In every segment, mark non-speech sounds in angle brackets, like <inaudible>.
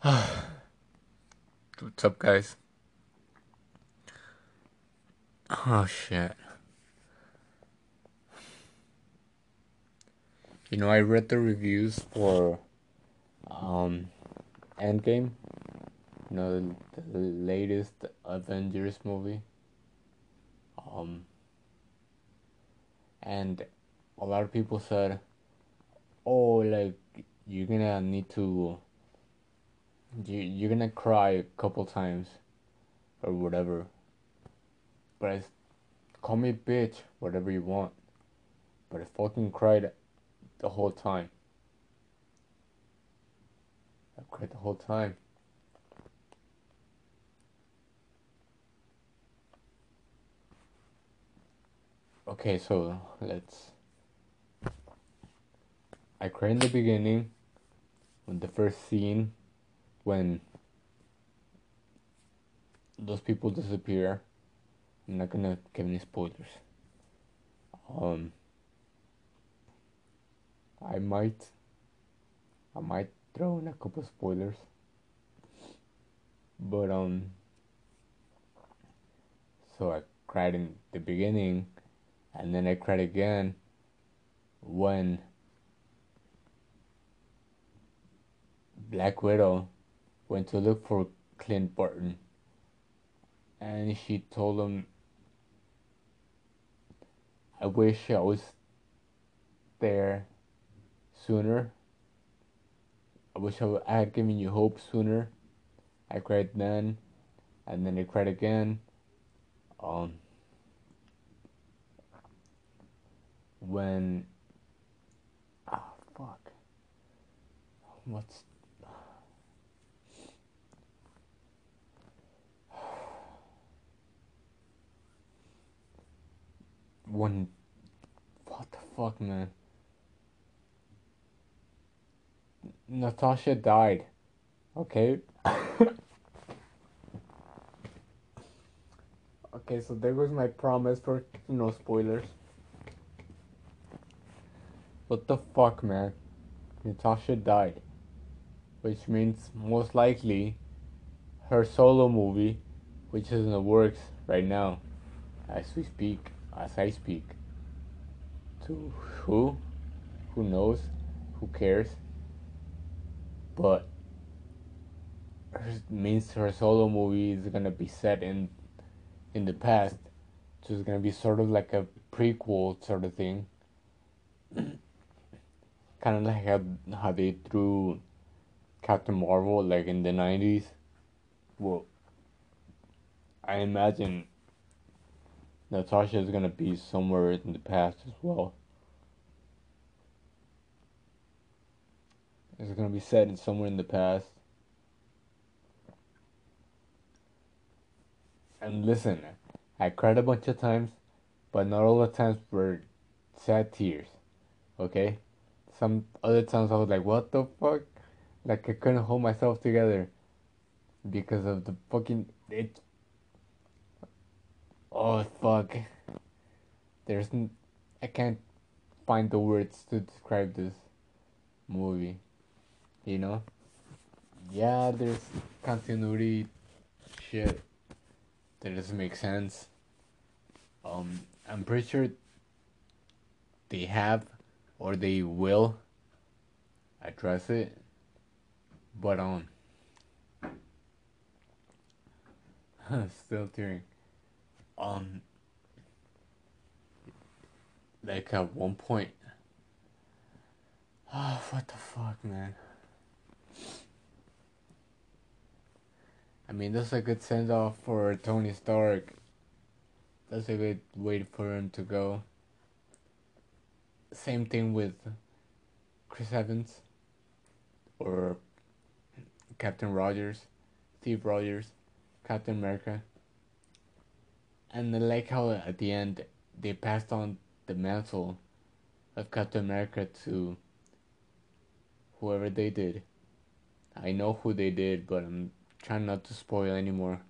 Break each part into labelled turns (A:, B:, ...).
A: <sighs> What's up, guys? Oh shit. You know, I read the reviews for um Endgame. You know, the, the latest Avengers movie. Um and a lot of people said, "Oh, like you're gonna need to you you're gonna cry a couple times or whatever." But I call me bitch, whatever you want. But I fucking cried the whole time. I cried the whole time. Okay, so let's. I cried in the beginning, when the first scene, when those people disappear. I'm not gonna give any spoilers. Um, I might, I might throw in a couple spoilers, but um, so I cried in the beginning, and then I cried again when Black Widow went to look for Clint Barton, and she told him I wish I was there sooner. I wish I, had given you hope sooner. I cried then, and then I cried again. Um, when ah oh, fuck, what's when what the fuck man? Natasha died. Okay. <laughs> Okay so there goes my promise for no spoilers. What the fuck man? Natasha died which means most likely her solo movie which is in the works right now as we speak as I speak. To who? Who knows? Who cares? But it means her solo movie is gonna be set in in the past. So it's gonna be sort of like a prequel sort of thing. <clears throat> kind of like how, how they threw Captain Marvel like in the 90s. Well, I imagine Natasha is gonna be somewhere in the past as well. It's gonna be set in somewhere in the past. And listen, I cried a bunch of times, but not all the times were sad tears. Okay? Some other times I was like, what the fuck? Like I couldn't hold myself together because of the fucking it Oh fuck. There's n- I can't find the words to describe this movie. You know? Yeah, there's continuity shit that doesn't make sense. Um, I'm pretty sure they have or they will address it, but um, <laughs> still tearing um like at one point oh what the fuck man? I mean that's a good send off for Tony Stark. That's a good way for him to go. Same thing with Chris Evans or Captain Rogers Steve Rogers Captain America and like how at the end they passed on the mantle of Captain America to whoever they did. I know who they did, but I'm trying not to spoil any more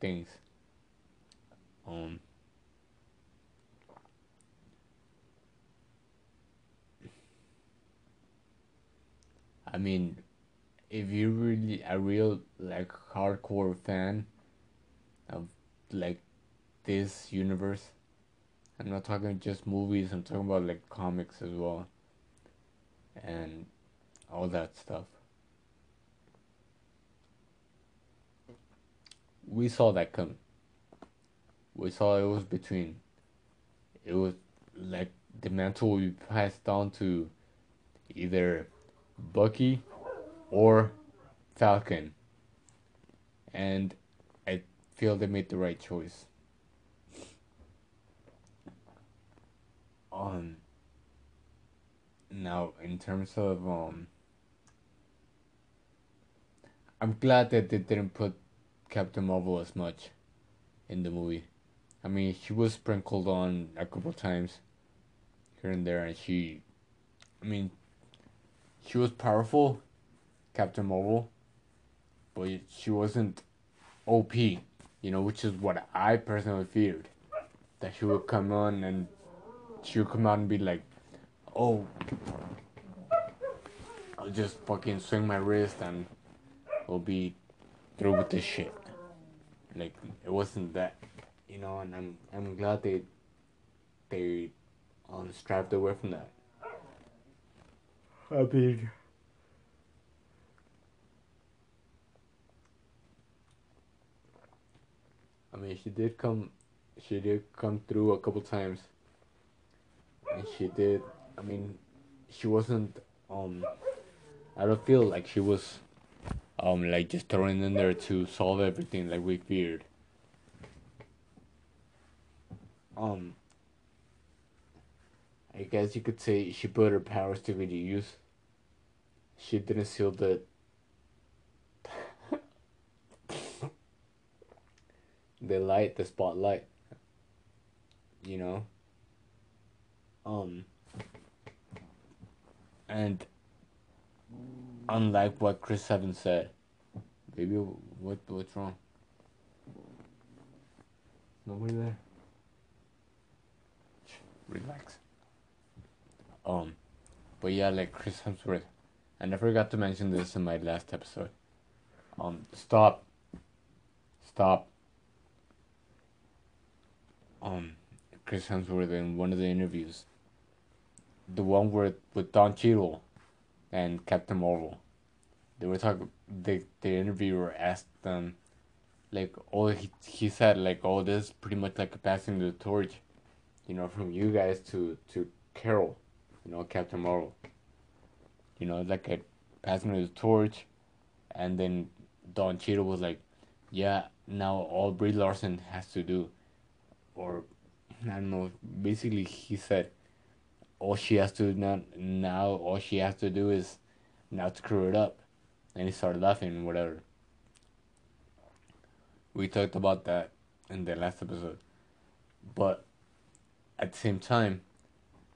A: things. Um I mean if you're really a real like hardcore fan of like this universe, I'm not talking just movies. I'm talking about like comics as well, and all that stuff. We saw that coming. We saw it was between. It was like the mantle will be passed on to either Bucky or Falcon. And I feel they made the right choice. Um now in terms of um I'm glad that they didn't put Captain Marvel as much in the movie. I mean, she was sprinkled on a couple times here and there, and she, I mean, she was powerful, Captain Marvel, but she wasn't OP, you know, which is what I personally feared. That she would come on and she would come out and be like, oh, I'll just fucking swing my wrist and we'll be through with this shit. Like it wasn't that, you know, and I'm I'm glad they they um strived away from that. I mean, I mean, she did come, she did come through a couple times, and she did. I mean, she wasn't. Um, I don't feel like she was um like just thrown in there to solve everything like we feared. Um I guess you could say she put her powers to good use. She didn't seal the <laughs> the light, the spotlight. You know? Um and unlike what Chris Evans said. Baby, what what's wrong? Nobody there. Relax. Um, but yeah, like Chris Hemsworth, and I forgot to mention this in my last episode. Um, stop. Stop. Um, Chris Hemsworth in one of the interviews, the one with with Don Cheadle and Captain Marvel. They were talking. The the interviewer asked them, like, oh, he he said like, oh, this is pretty much like passing the torch, you know, from you guys to to Carol, you know, Captain Marvel. You know, like a passing the torch, and then Don Cheadle was like, yeah, now all Brie Larson has to do, or I don't know. Basically, he said all she has to now now all she has to do is not screw it up and he started laughing whatever. We talked about that in the last episode. But at the same time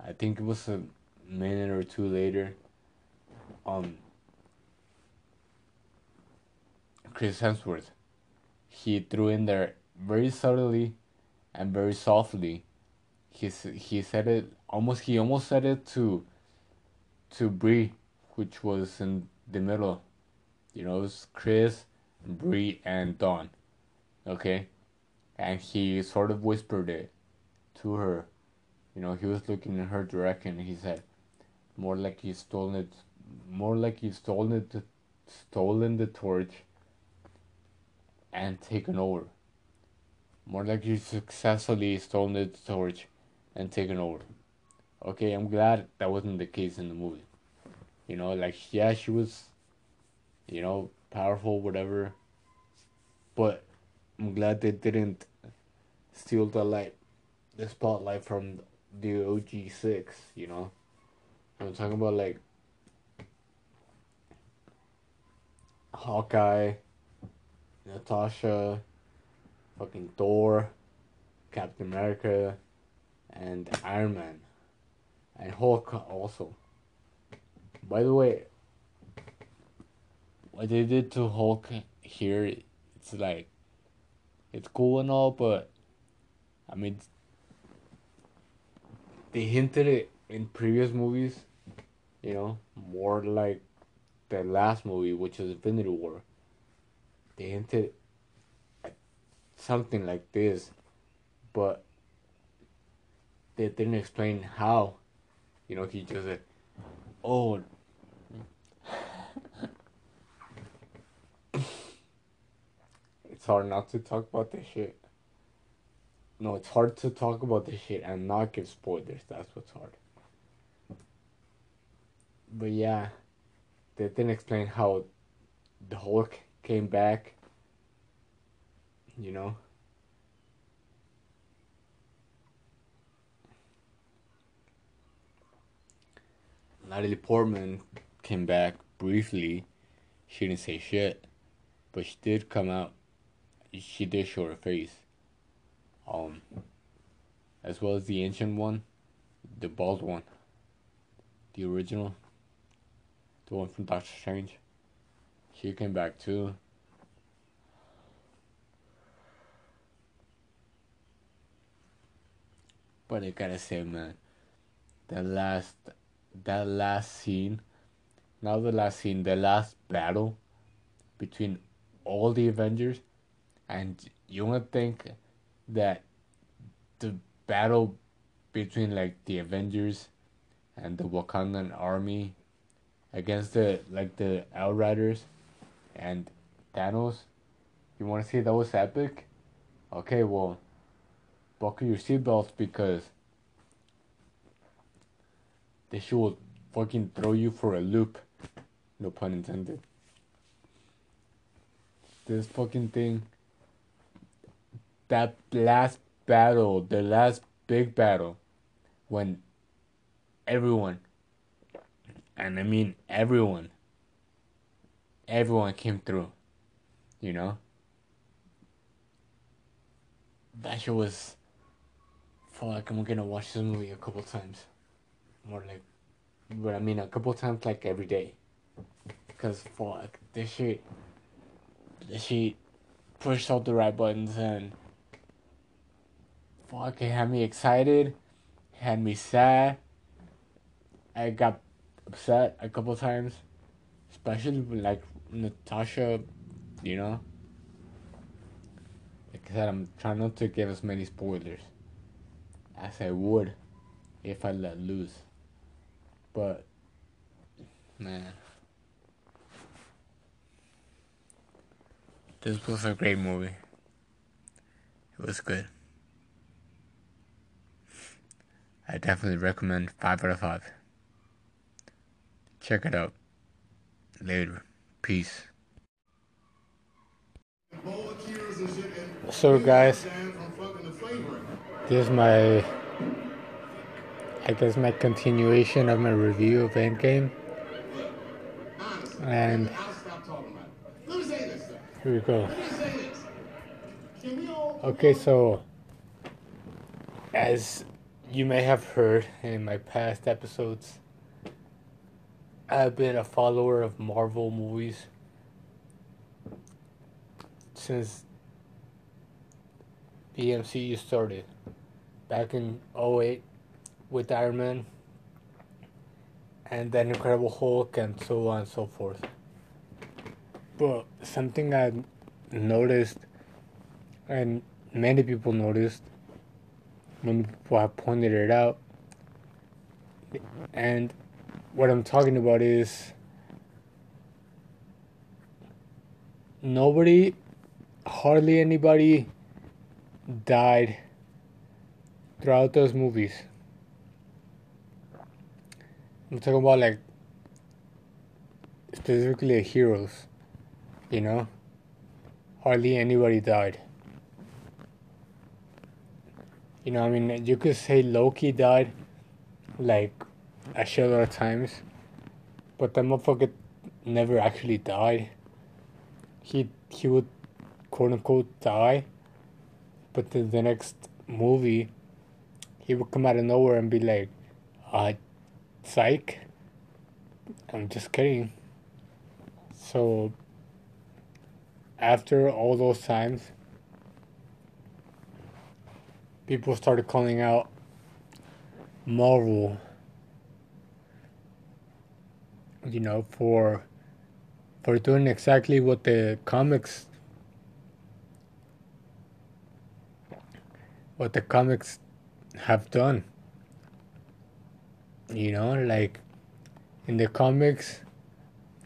A: i think it was a minute or two later um chris hemsworth he threw in there very subtly and very softly he he said it almost he almost said it to to Brie, which was in the middle. You know, it was Chris, Brie, and Don. Okay, and he sort of whispered it to her. You know, he was looking in her direction. he said, "More like he's stolen it, more like he's stolen it, stolen the torch, and taken over. More like he successfully stolen the torch and taken over. Okay, I'm glad that wasn't the case in the movie. You know, like yeah, she was, you know, powerful, whatever. But I'm glad they didn't steal the light, the spotlight from the OG six. You know, I'm talking about like Hawkeye, Natasha, fucking Thor, Captain America and Iron Man and Hulk also. By the way, what they did to Hulk here, it's like, it's cool and all, but I mean, they hinted it in previous movies, you know, more like the last movie, which is Infinity War, they hinted something like this, but they didn't explain how. You know, he just said, "Oh." it's hard not to talk about this shit. No, it's hard to talk about this shit and not give spoilers. That's what's hard. But yeah, they didn't explain how the Hulk came back. You know? Natalie Portman came back briefly. She didn't say shit, but she did come out. She did show her face. Um, as well as the ancient one, the bald one, the original, the one from Doctor Strange. She came back too. But I gotta say, man, the last, that last scene, not the last scene, the last battle between all the Avengers, and you wanna think that the battle between like the Avengers and the Wakandan army against the like the Outriders and Thanos. You want to see that was epic? Okay, well, buckle your seatbelts because this shit will fucking throw you for a loop. No pun intended. This fucking thing. That last battle, the last big battle, when everyone, and I mean everyone, everyone came through, you know? That shit was. Fuck, I'm gonna watch this movie a couple times. More like. But I mean, a couple times like every day. Because, fuck, this shit. This shit pushed all the right buttons and. Fuck, it had me excited. Had me sad. I got upset a couple times. Especially with, like Natasha, you know? Like I said, I'm trying not to give as many spoilers as I would if I let loose. But, man. This was a great movie. It was good. I definitely recommend 5 out of 5. Check it out. Later. Peace. So guys, this is my, I guess my continuation of my review of Endgame. And here we go. Okay, so as you may have heard in my past episodes, I've been a follower of Marvel movies since the MCU started back in 08 with Iron Man and then Incredible Hulk and so on and so forth. But something I noticed and many people noticed, many people have pointed it out, and what I'm talking about is nobody, hardly anybody died throughout those movies. I'm talking about like specifically heroes, you know? Hardly anybody died. You know, I mean, you could say Loki died like a shitload of times, but that motherfucker never actually died. He he would quote unquote die, but then the next movie, he would come out of nowhere and be like, uh, psych. I'm just kidding. So, after all those times, people started calling out Marvel, you know, for for doing exactly what the comics what the comics have done. You know, like in the comics,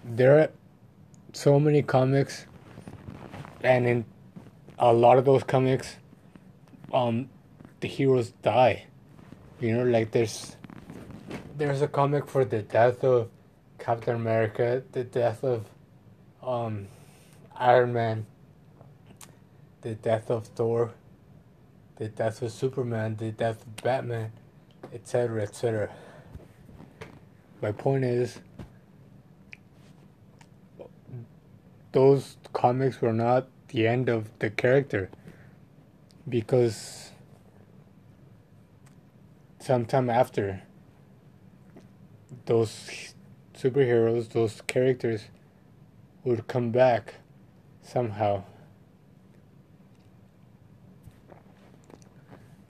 A: there are so many comics, and in a lot of those comics, um, the heroes die. You know, like there's there's a comic for the death of Captain America, the death of um, Iron Man, the death of Thor, the death of Superman, the death of Batman, etc., etc. My point is, those comics were not the end of the character because sometime after those superheroes, those characters would come back somehow.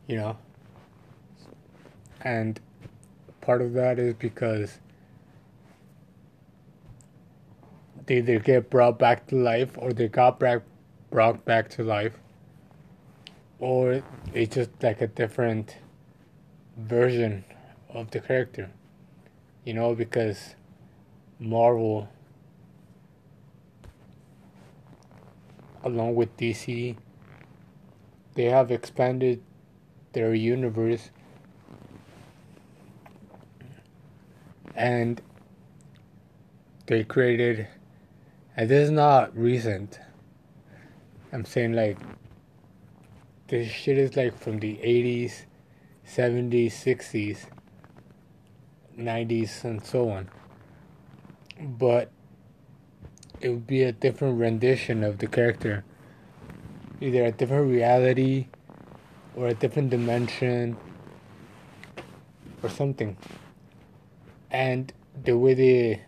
A: You know? And part of that is because they either get brought back to life or they got back, brought back to life or it's just like a different version of the character you know because marvel along with dc they have expanded their universe and they created and this is not recent. I'm saying like this shit is like from the 80s, 70s, 60s, 90s, and so on. But it would be a different rendition of the character. Either a different reality or a different dimension or something. And the way they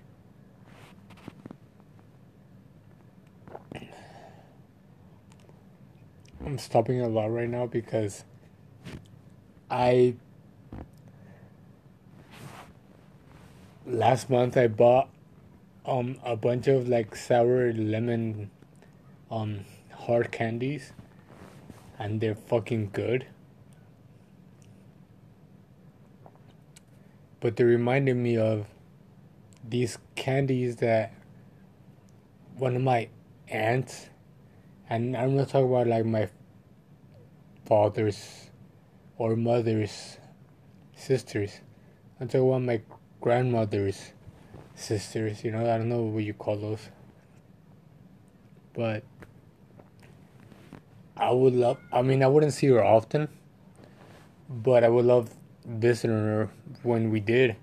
A: I'm stopping a lot right now because I last month I bought um a bunch of like sour lemon um hard candies and they're fucking good. But they reminded me of these candies that one of my aunts and I'm not talking about like my father's or mother's sisters. I'm talking about my grandmother's sisters. You know, I don't know what you call those, but I would love. I mean, I wouldn't see her often, but I would love visiting her when we did,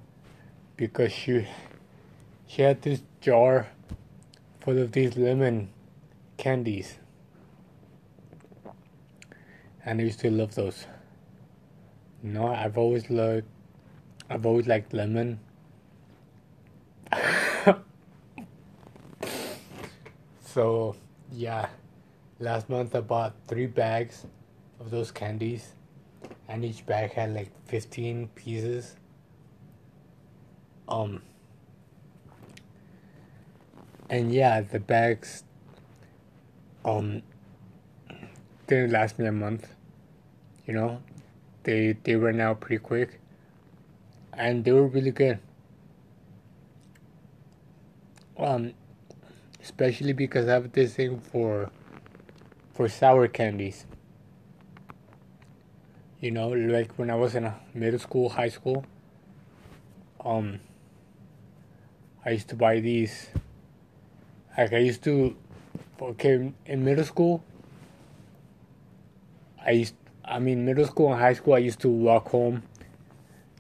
A: because she she had this jar full of these lemon candies and I used to love those. You know, I've always loved, I've always liked lemon. <laughs> so, yeah, last month I bought three bags of those candies, and each bag had like 15 pieces. Um, and yeah, the bags, um, didn't last me a month. You know, they they ran out pretty quick, and they were really good. Um, especially because I have this thing for for sour candies. You know, like when I was in middle school, high school. Um, I used to buy these. Like I used to, okay, in middle school, I used, I mean, middle school and high school, I used to walk home,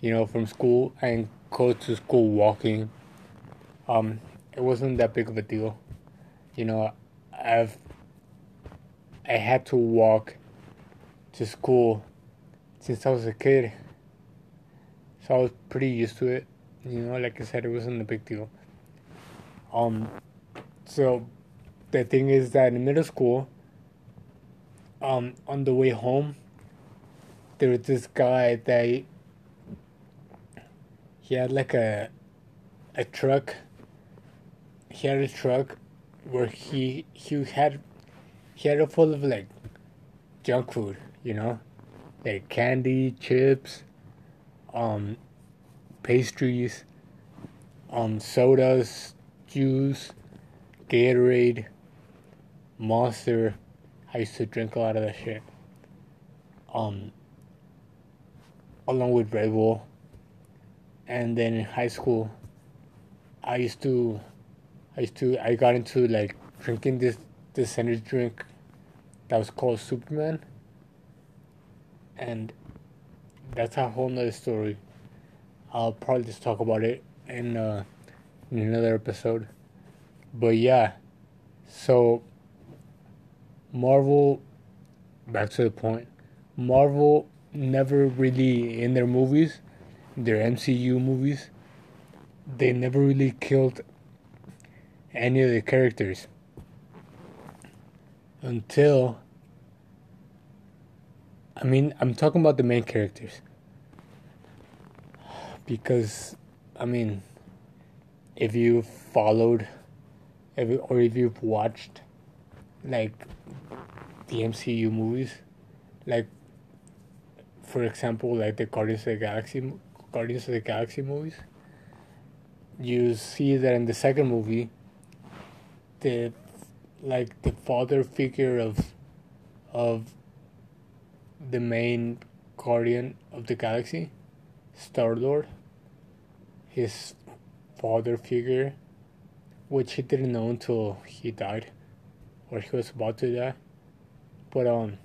A: you know, from school and go to school walking. Um, it wasn't that big of a deal, you know. I've, I had to walk to school since I was a kid, so I was pretty used to it. You know, like I said, it wasn't a big deal. Um, so the thing is that in middle school, um, on the way home, there was this guy that he had like a a truck. He had a truck where he he had he had a full of like junk food, you know, like candy, chips, um, pastries, um, sodas, juice, Gatorade, Monster. I used to drink a lot of that shit. Um, along with Red Bull. And then in high school, I used to, I used to, I got into like drinking this this energy drink that was called Superman. And that's a whole nother story. I'll probably just talk about it in uh, in another episode. But yeah, so Marvel. Back to the point. Marvel never really in their movies, their MCU movies, they never really killed any of the characters until I mean, I'm talking about the main characters. Because I mean, if you followed if, or if you've watched like the MCU movies, like for example, like the Guardians of the Galaxy, Guardians of the Galaxy movies, you see that in the second movie, the like the father figure of of the main guardian of the galaxy, Star Lord, his father figure, which he didn't know until he died, or he was about to die, but um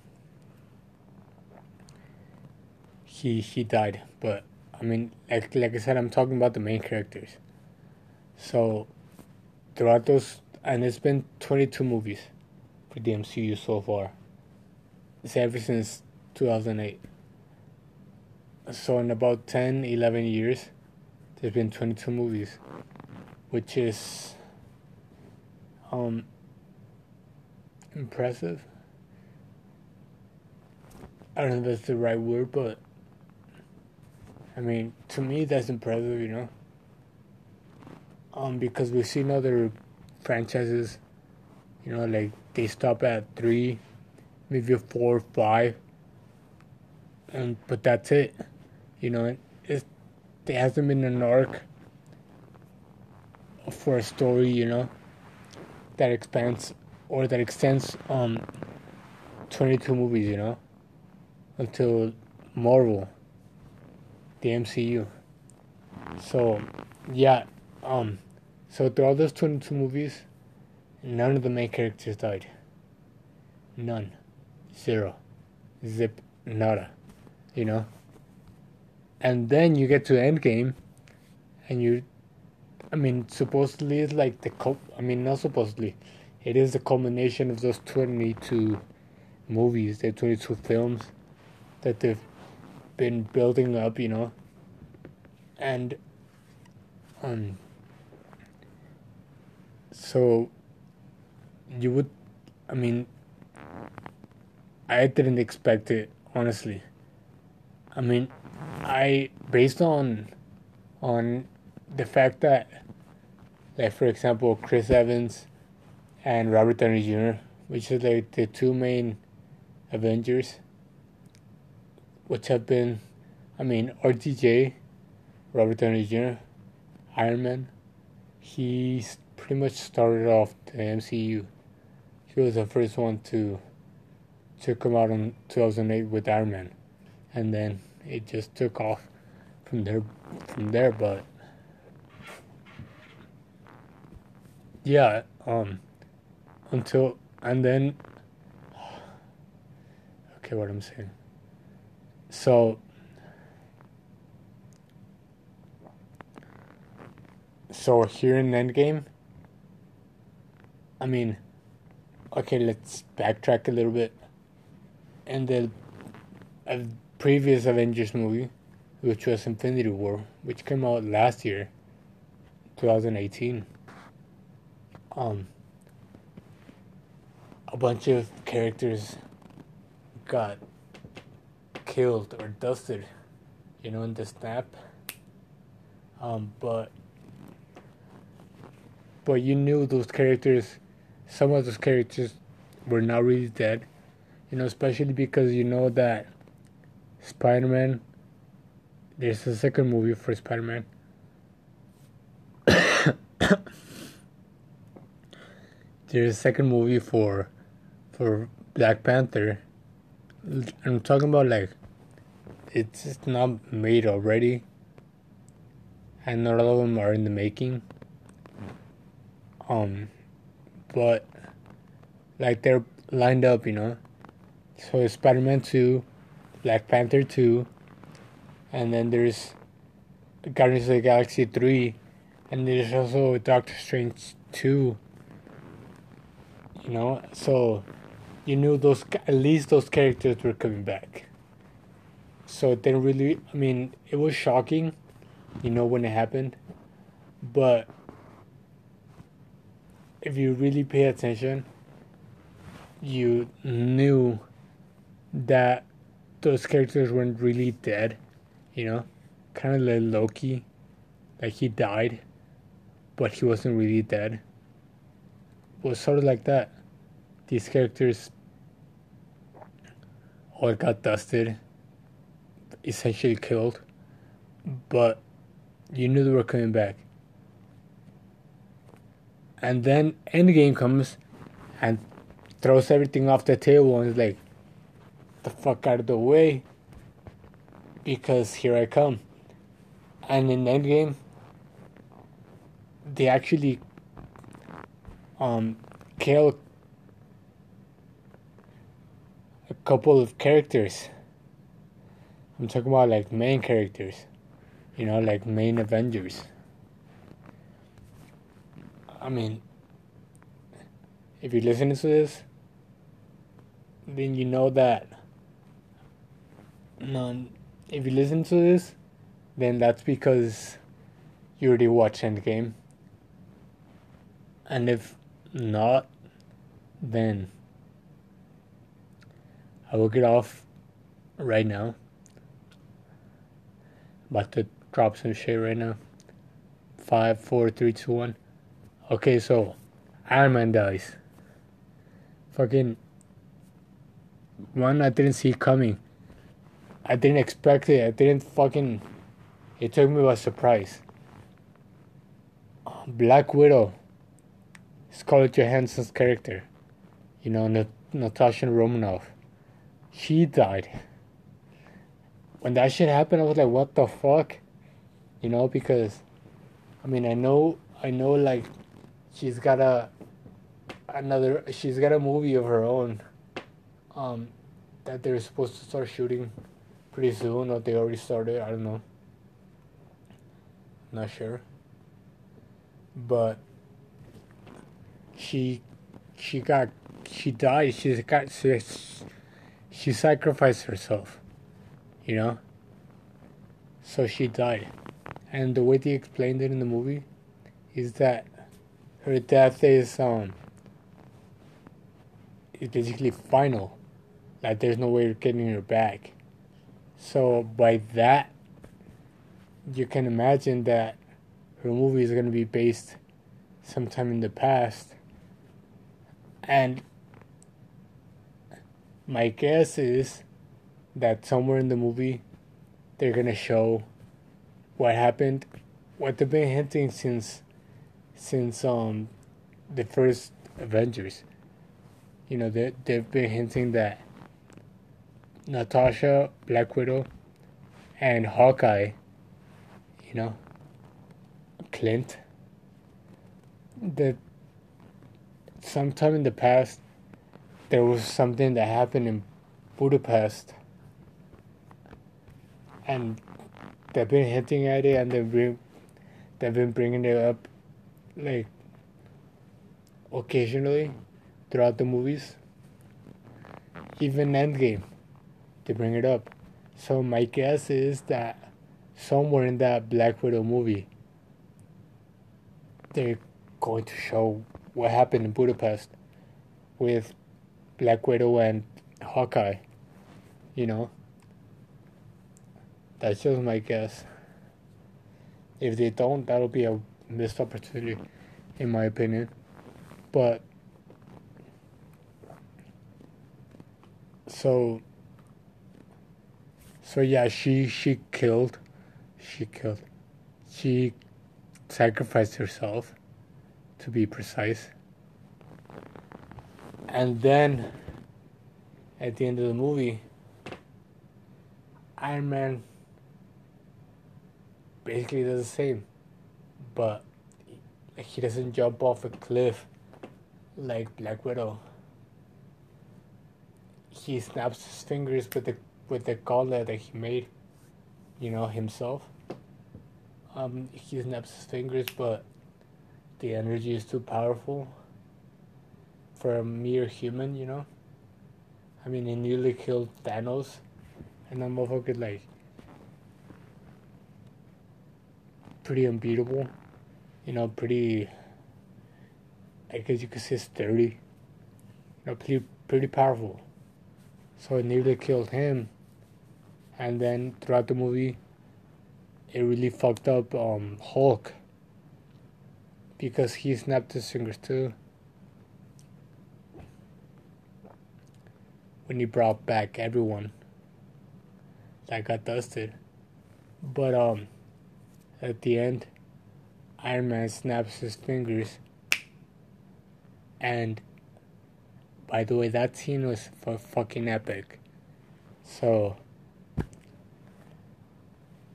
A: he he died. But I mean, like like I said, I'm talking about the main characters. So throughout those, and it's been 22 movies for the MCU so far. It's ever since 2008. So in about 10, 11 years, there's been 22 movies, which is um impressive. I don't know if that's the right word, but I mean, to me, that's impressive, you know. Um, because we've seen other franchises, you know, like they stop at three, maybe four, five, and but that's it. You know, it there hasn't been an arc for a story, you know, that expands or that extends um 22 movies, you know, until Marvel the MCU. So, yeah, um, so throughout those 22 movies, none of the main characters died. None. Zero. Zip. Nada. You know? And then you get to Endgame, and you, I mean, supposedly it's like the, cult, I mean, not supposedly, it is the culmination of those 22 movies, the 22 films that they've been building up, you know, and um, so you would, I mean, I didn't expect it honestly. I mean, I based on on the fact that, like for example, Chris Evans and Robert Downey Jr., which is like the two main Avengers which have been, I mean, RDJ, Robert Downey Jr., Iron Man, he pretty much started off the MCU. He was the first one to to come out in 2008 with Iron Man, and then it just took off from there. From there, but yeah, um, until and then, okay, what I'm saying. So, so here in Endgame, I mean, okay, let's backtrack a little bit. In the uh, previous Avengers movie, which was Infinity War, which came out last year, 2018, um, bunch of characters got killed or dusted, you know, in the snap. Um, but but you knew those characters some of those characters were not really dead. You know, especially because you know that Spider Man. There's a second movie for Spider Man. <coughs> there's a second movie for for Black Panther. I'm talking about like it's just not made already, and not all of them are in the making. Um, but like they're lined up, you know. So Spider Man two, Black Panther two, and then there's Guardians of the Galaxy three, and there's also Doctor Strange two. You know, so you knew those at least those characters were coming back. So it didn't really. I mean, it was shocking, you know, when it happened, but if you really pay attention, you knew that those characters weren't really dead, you know, kind of like Loki, like he died, but he wasn't really dead. It was sort of like that. These characters all got dusted, essentially killed, but you knew they were coming back. And then Endgame comes and throws everything off the table and is like, the fuck out of the way because here I come. And in Endgame, they actually um, kill a couple of characters. I'm talking about like main characters, you know, like main Avengers. I mean, if you listen to this, then you know that. No, if you listen to this, then that's because you already watched Endgame. And if not, then I will get off right now. About to drop some shit right now. Five, four, three, two, one. Okay, so Iron Man dies. Fucking one I didn't see coming. I didn't expect it. I didn't fucking. It took me by surprise. Black Widow. Scarlett Johansson's character. You know, Nat- Natasha Romanoff. She died. When that shit happened, I was like, what the fuck? You know, because, I mean, I know, I know, like, she's got a another she's got a movie of her own um that they're supposed to start shooting pretty soon or they already started i don't know not sure but she she got she died She's got she, she sacrificed herself you know so she died and the way they explained it in the movie is that her death is um is basically final. Like there's no way of getting her back. So by that you can imagine that her movie is gonna be based sometime in the past. And my guess is that somewhere in the movie they're gonna show what happened what they've been hinting since since um the first Avengers. You know, they they've been hinting that Natasha, Black Widow, and Hawkeye, you know, Clint, that sometime in the past there was something that happened in Budapest and they've been hinting at it and they've been, they've been bringing it up like occasionally throughout the movies. Even Endgame, they bring it up. So my guess is that somewhere in that Black Widow movie, they're going to show what happened in Budapest with Black Widow and Hawkeye. You know? That's just my guess. If they don't, that'll be a missed opportunity, in my opinion. But. So. So yeah, she she killed, she killed, she sacrificed herself, to be precise and then at the end of the movie iron man basically does the same but he doesn't jump off a cliff like black widow he snaps his fingers with the with the gauntlet that he made, you know, himself. Um, he snaps his fingers, but the energy is too powerful for a mere human, you know. I mean, he nearly killed Thanos, and that motherfucker like pretty unbeatable, you know, pretty. I guess you could say sturdy. You know, pretty pretty powerful. So it nearly killed him. And then throughout the movie, it really fucked up um, Hulk because he snapped his fingers too. When he brought back everyone that got dusted. But um at the end Iron Man snaps his fingers and by the way, that scene was f- fucking epic. So,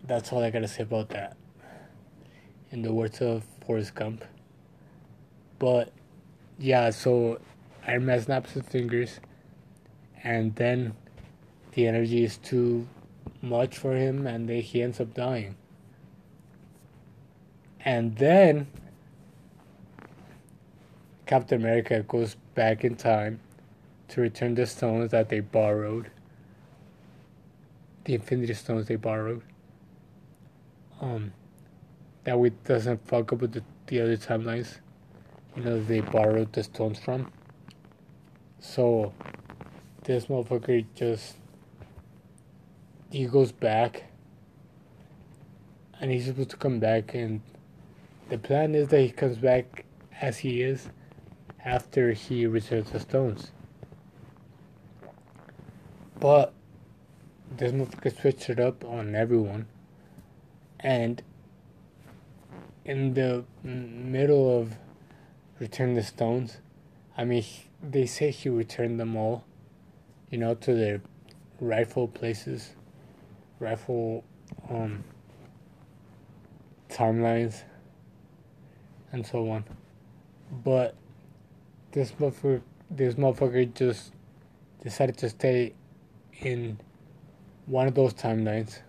A: that's all I gotta say about that. In the words of Forrest Gump. But, yeah, so Iron Man snaps his fingers, and then the energy is too much for him, and then he ends up dying. And then Captain America goes back in time to return the stones that they borrowed, the Infinity Stones they borrowed. Um, that way doesn't fuck up with the, the other timelines. You know, they borrowed the stones from. So, this motherfucker just he goes back, and he's supposed to come back, and the plan is that he comes back as he is after he returns the stones. But this motherfucker switched it up on everyone. And in the middle of Return the Stones, I mean, they say he returned them all, you know, to their rightful places, rightful um, timelines, and so on. But this motherfucker, this motherfucker just decided to stay in one of those timelines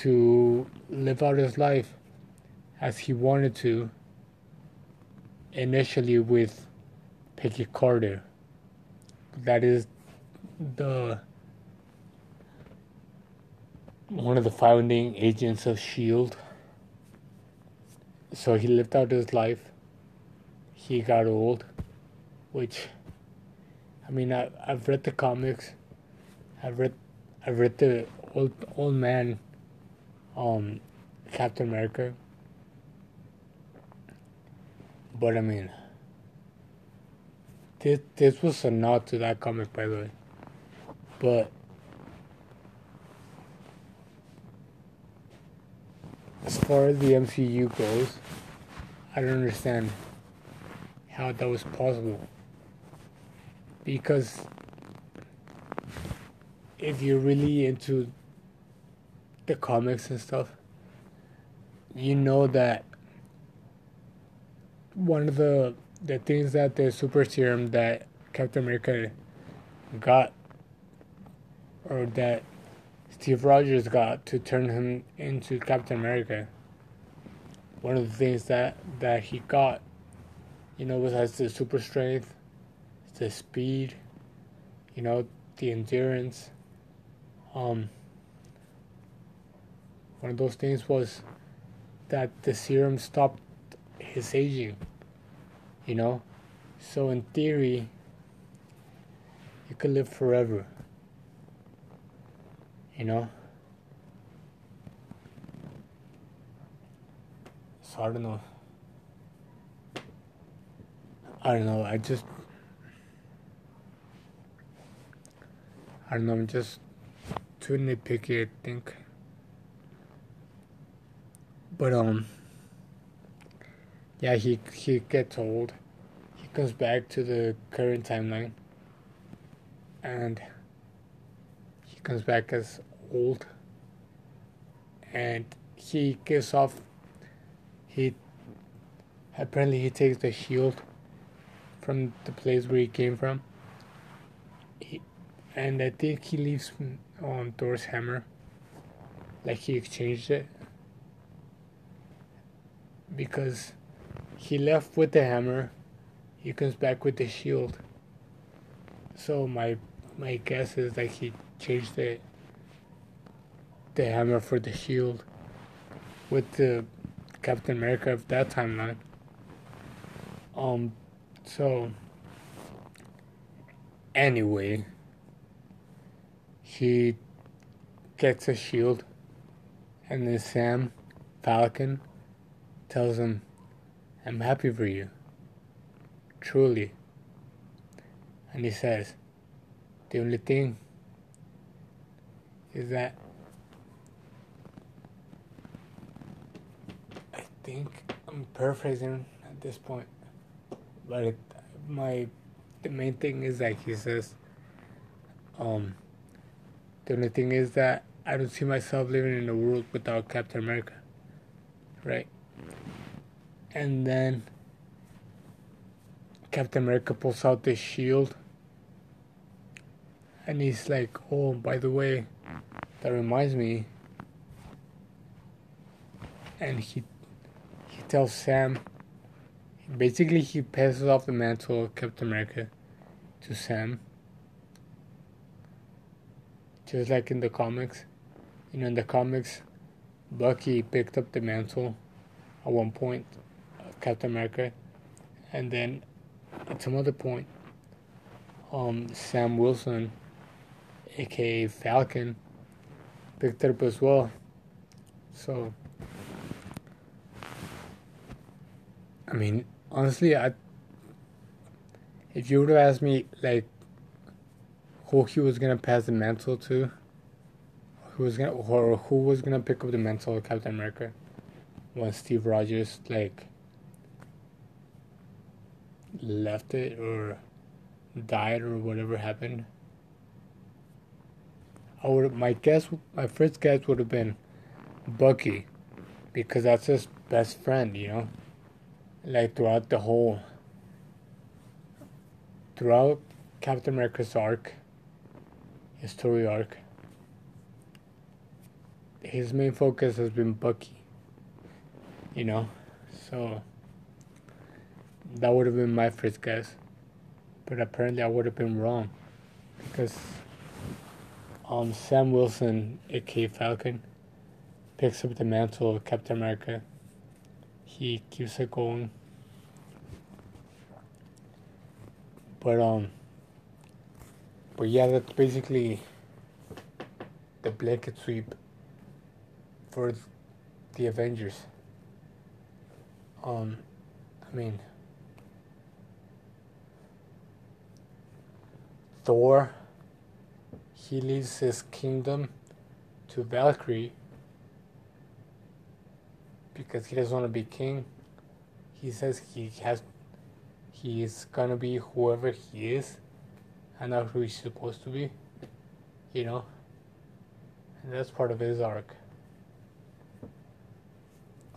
A: to live out his life as he wanted to initially with Peggy Carter. That is the one of the founding agents of Shield. So he lived out his life. He got old, which I mean, I, I've read the comics. I've read, I've read the old old man, um, Captain America. But I mean, this this was a nod to that comic, by the way. But as far as the MCU goes, I don't understand how that was possible because if you're really into the comics and stuff, you know that one of the the things that the super serum that Captain America got or that Steve Rogers got to turn him into Captain America. One of the things that that he got, you know, was has the super strength the speed, you know, the endurance. Um, one of those things was that the serum stopped his aging, you know. So in theory, you could live forever, you know. So I don't know. I don't know. I just I don't know, I'm just too nitpicky, I think. But um, yeah, he he gets old. He comes back to the current timeline, and he comes back as old, and he gives off. He apparently he takes the shield from the place where he came from. He, and I think he leaves on Thor's hammer. Like he exchanged it. Because he left with the hammer, he comes back with the shield. So my my guess is that he changed the the hammer for the shield with the Captain America of that timeline. Um so anyway he gets a shield and then Sam Falcon tells him I'm happy for you. Truly. And he says, the only thing is that I think I'm paraphrasing at this point, but it, my the main thing is that he says, um, the only thing is that I don't see myself living in a world without Captain America, right? And then Captain America pulls out the shield and he's like, Oh, by the way, that reminds me. And he he tells Sam basically he passes off the mantle of Captain America to Sam. Just like in the comics. You know in the comics Bucky picked up the mantle at one point Captain America, and then at some other point, um, Sam Wilson, aka Falcon, picked up as well. So, I mean, honestly, I if you would have asked me like who he was gonna pass the mantle to, who was gonna or who was gonna pick up the mantle of Captain America, when Steve Rogers like left it or died or whatever happened, I would my guess my first guess would have been Bucky because that's his best friend, you know. Like throughout the whole throughout Captain America's arc, his story arc, his main focus has been Bucky. You know? So that would have been my first guess. But apparently I would have been wrong. Because um, Sam Wilson, aka Falcon, picks up the mantle of Captain America. He keeps it going. But um but yeah that's basically the blanket sweep for the Avengers. Um I mean Thor, he leaves his kingdom to Valkyrie because he doesn't want to be king. He says he has, he's gonna be whoever he is, and not who he's supposed to be, you know. And that's part of his arc.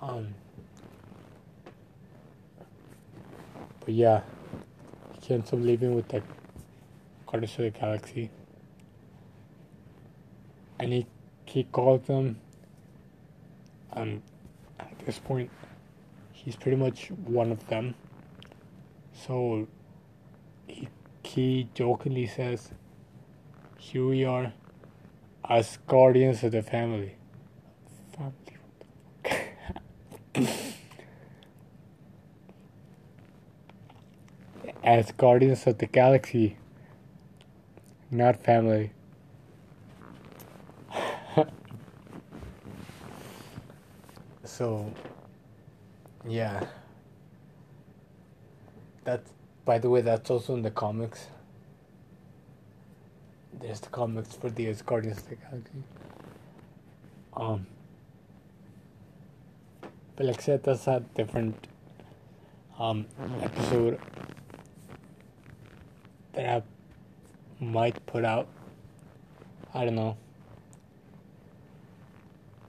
A: Um. But yeah, he can't stop living with that Guardians of the Galaxy. And he, he called them, um, at this point, he's pretty much one of them. So he, he jokingly says, Here we are, as guardians of the family. Family. <laughs> as guardians of the galaxy not family. <laughs> so, yeah. That's, by the way, that's also in the comics. there's the comics for the Guardians of the Galaxy. Um, but like I said, that's a different um, episode that I might put out. I don't know.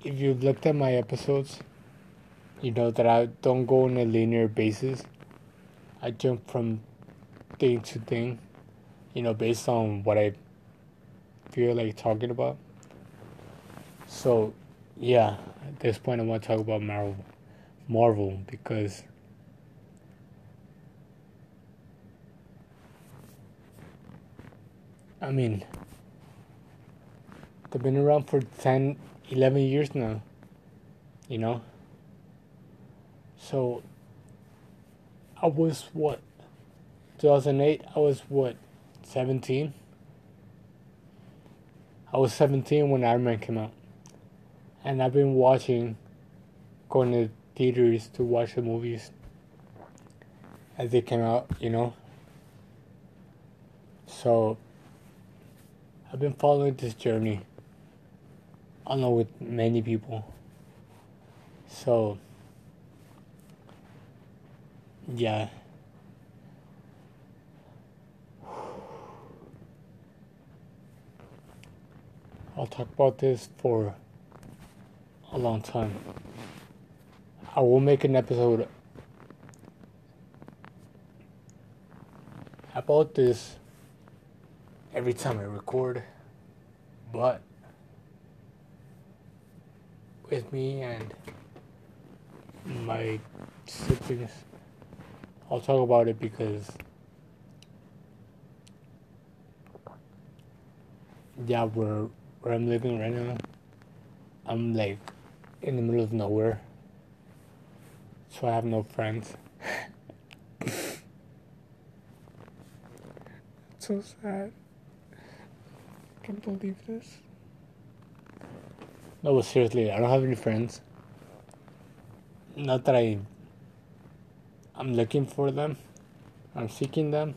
A: If you've looked at my episodes, you know that I don't go on a linear basis. I jump from thing to thing, you know, based on what I feel like talking about. So, yeah, at this point, I want to talk about Marvel, Marvel because I mean, they've been around for 10, 11 years now, you know? So, I was what? 2008, I was what? 17? I was 17 when Iron Man came out. And I've been watching, going to theaters to watch the movies as they came out, you know? So, I've been following this journey along with many people. So, yeah. I'll talk about this for a long time. I will make an episode about this every time I record, but with me and my siblings, I'll talk about it because yeah, where where I'm living right now, I'm like in the middle of nowhere, so I have no friends. <laughs> so sad can't believe this. No, but seriously, I don't have any friends. Not that I. I'm looking for them. I'm seeking them.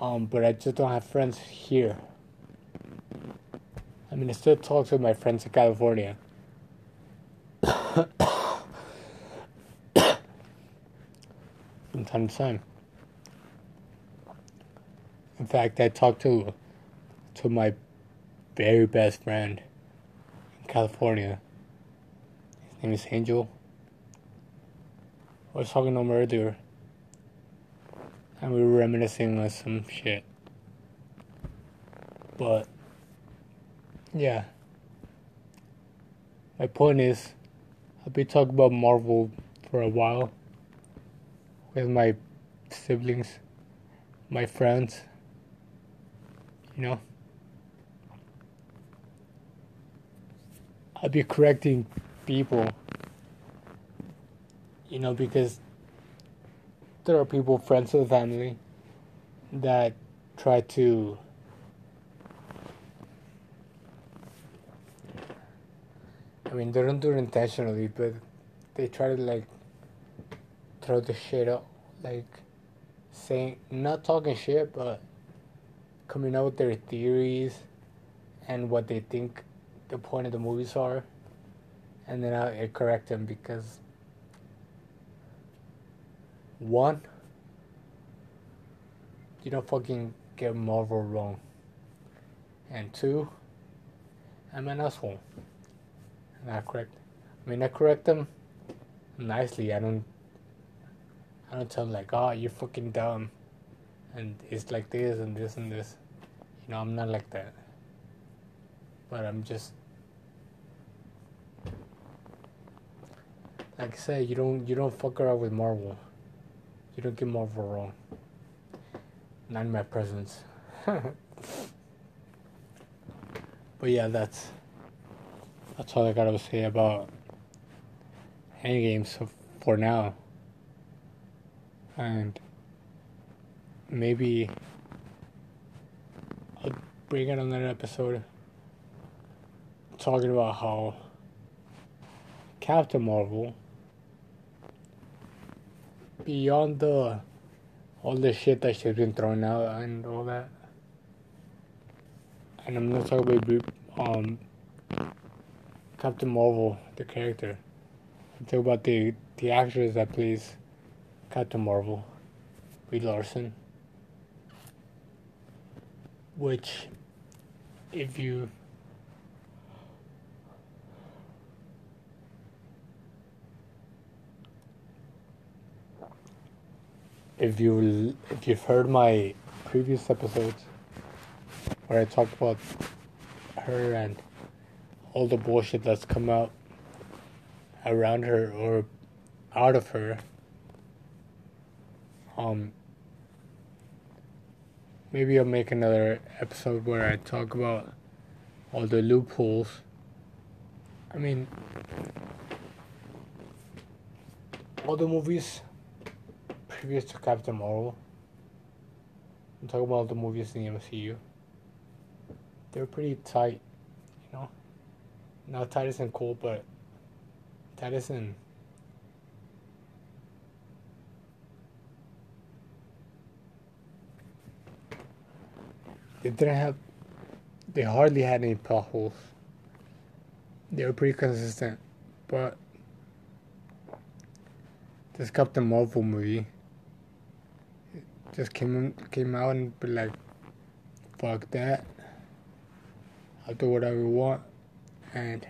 A: Um, but I just don't have friends here. I mean, I still talk to my friends in California. <coughs> From time to time. In fact, I talk to to my very best friend in California. His name is Angel. I was talking to him earlier, and we were reminiscing on some shit. But, yeah. My point is, I've been talking about Marvel for a while with my siblings, my friends, you know. I'll be correcting people, you know, because there are people, friends of the family, that try to I mean, they don't do it intentionally, but they try to like throw the shit out, like saying, not talking shit, but coming out with their theories and what they think the point of the movies are, and then I, correct them because one, you don't fucking get Marvel wrong, and two, I'm an asshole. And I correct. I mean, I correct them nicely. I don't. I don't tell them like, "Oh, you're fucking dumb," and it's like this and this and this. You know, I'm not like that. But I'm just like I said, you don't you don't fuck around with Marvel. You don't get Marvel wrong. Not in my presence. <laughs> but yeah, that's that's all I gotta say about Endgame so for now. And maybe I'll bring it out another episode talking about how Captain Marvel beyond the all the shit that she's been throwing out and all that. and I'm not talking about um Captain Marvel, the character. I'm talking about the the actress that plays Captain Marvel, Brie Larson. Which, if you if you if you've heard my previous episodes where I talked about her and all the bullshit that's come out around her or out of her um maybe I'll make another episode where I talk about all the loopholes. I mean all the movies previous to Captain Marvel. I'm talking about the movies in the MCU. They're pretty tight, you know. Not tight in cool, but tight in they didn't have they hardly had any plot holes. They were pretty consistent. But this Captain Marvel movie just came came out and be like, fuck that. I'll do whatever I want, and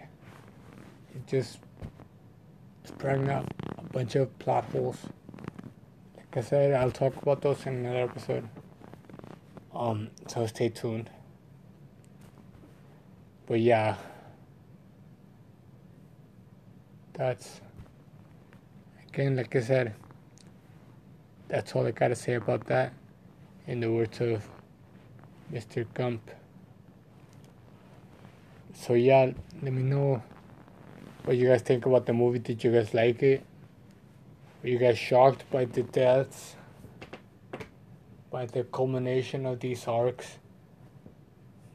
A: it just sprang up a bunch of plot holes. Like I said, I'll talk about those in another episode. Um, so stay tuned. But yeah, that's again, like I said that's all I gotta say about that. In the words of Mr. Gump. So yeah, let me know what you guys think about the movie. Did you guys like it? Were you guys shocked by the deaths? By the culmination of these arcs?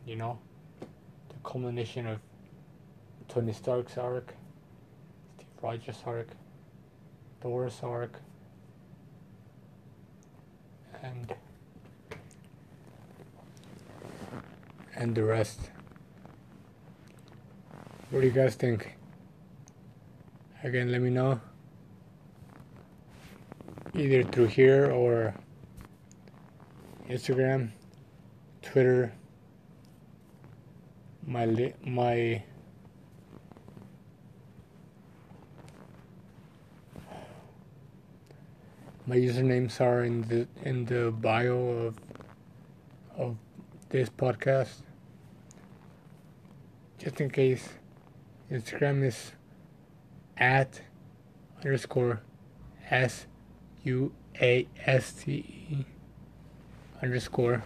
A: You know? The culmination of Tony Stark's arc, Steve Rogers' arc, Thor's arc and and the rest. What do you guys think? Again, let me know. Either through here or Instagram, Twitter, my my my usernames are in the in the bio of of this podcast. Just in case, Instagram is at underscore s u a s t e underscore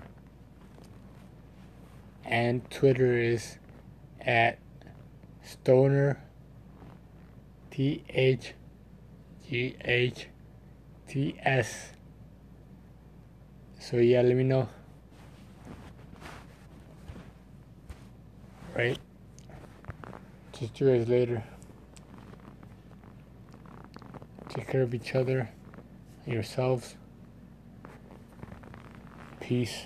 A: and Twitter is at stoner t h g h TS. So yeah, let me know. Right? Just two days later. Take care of each other yourselves. Peace.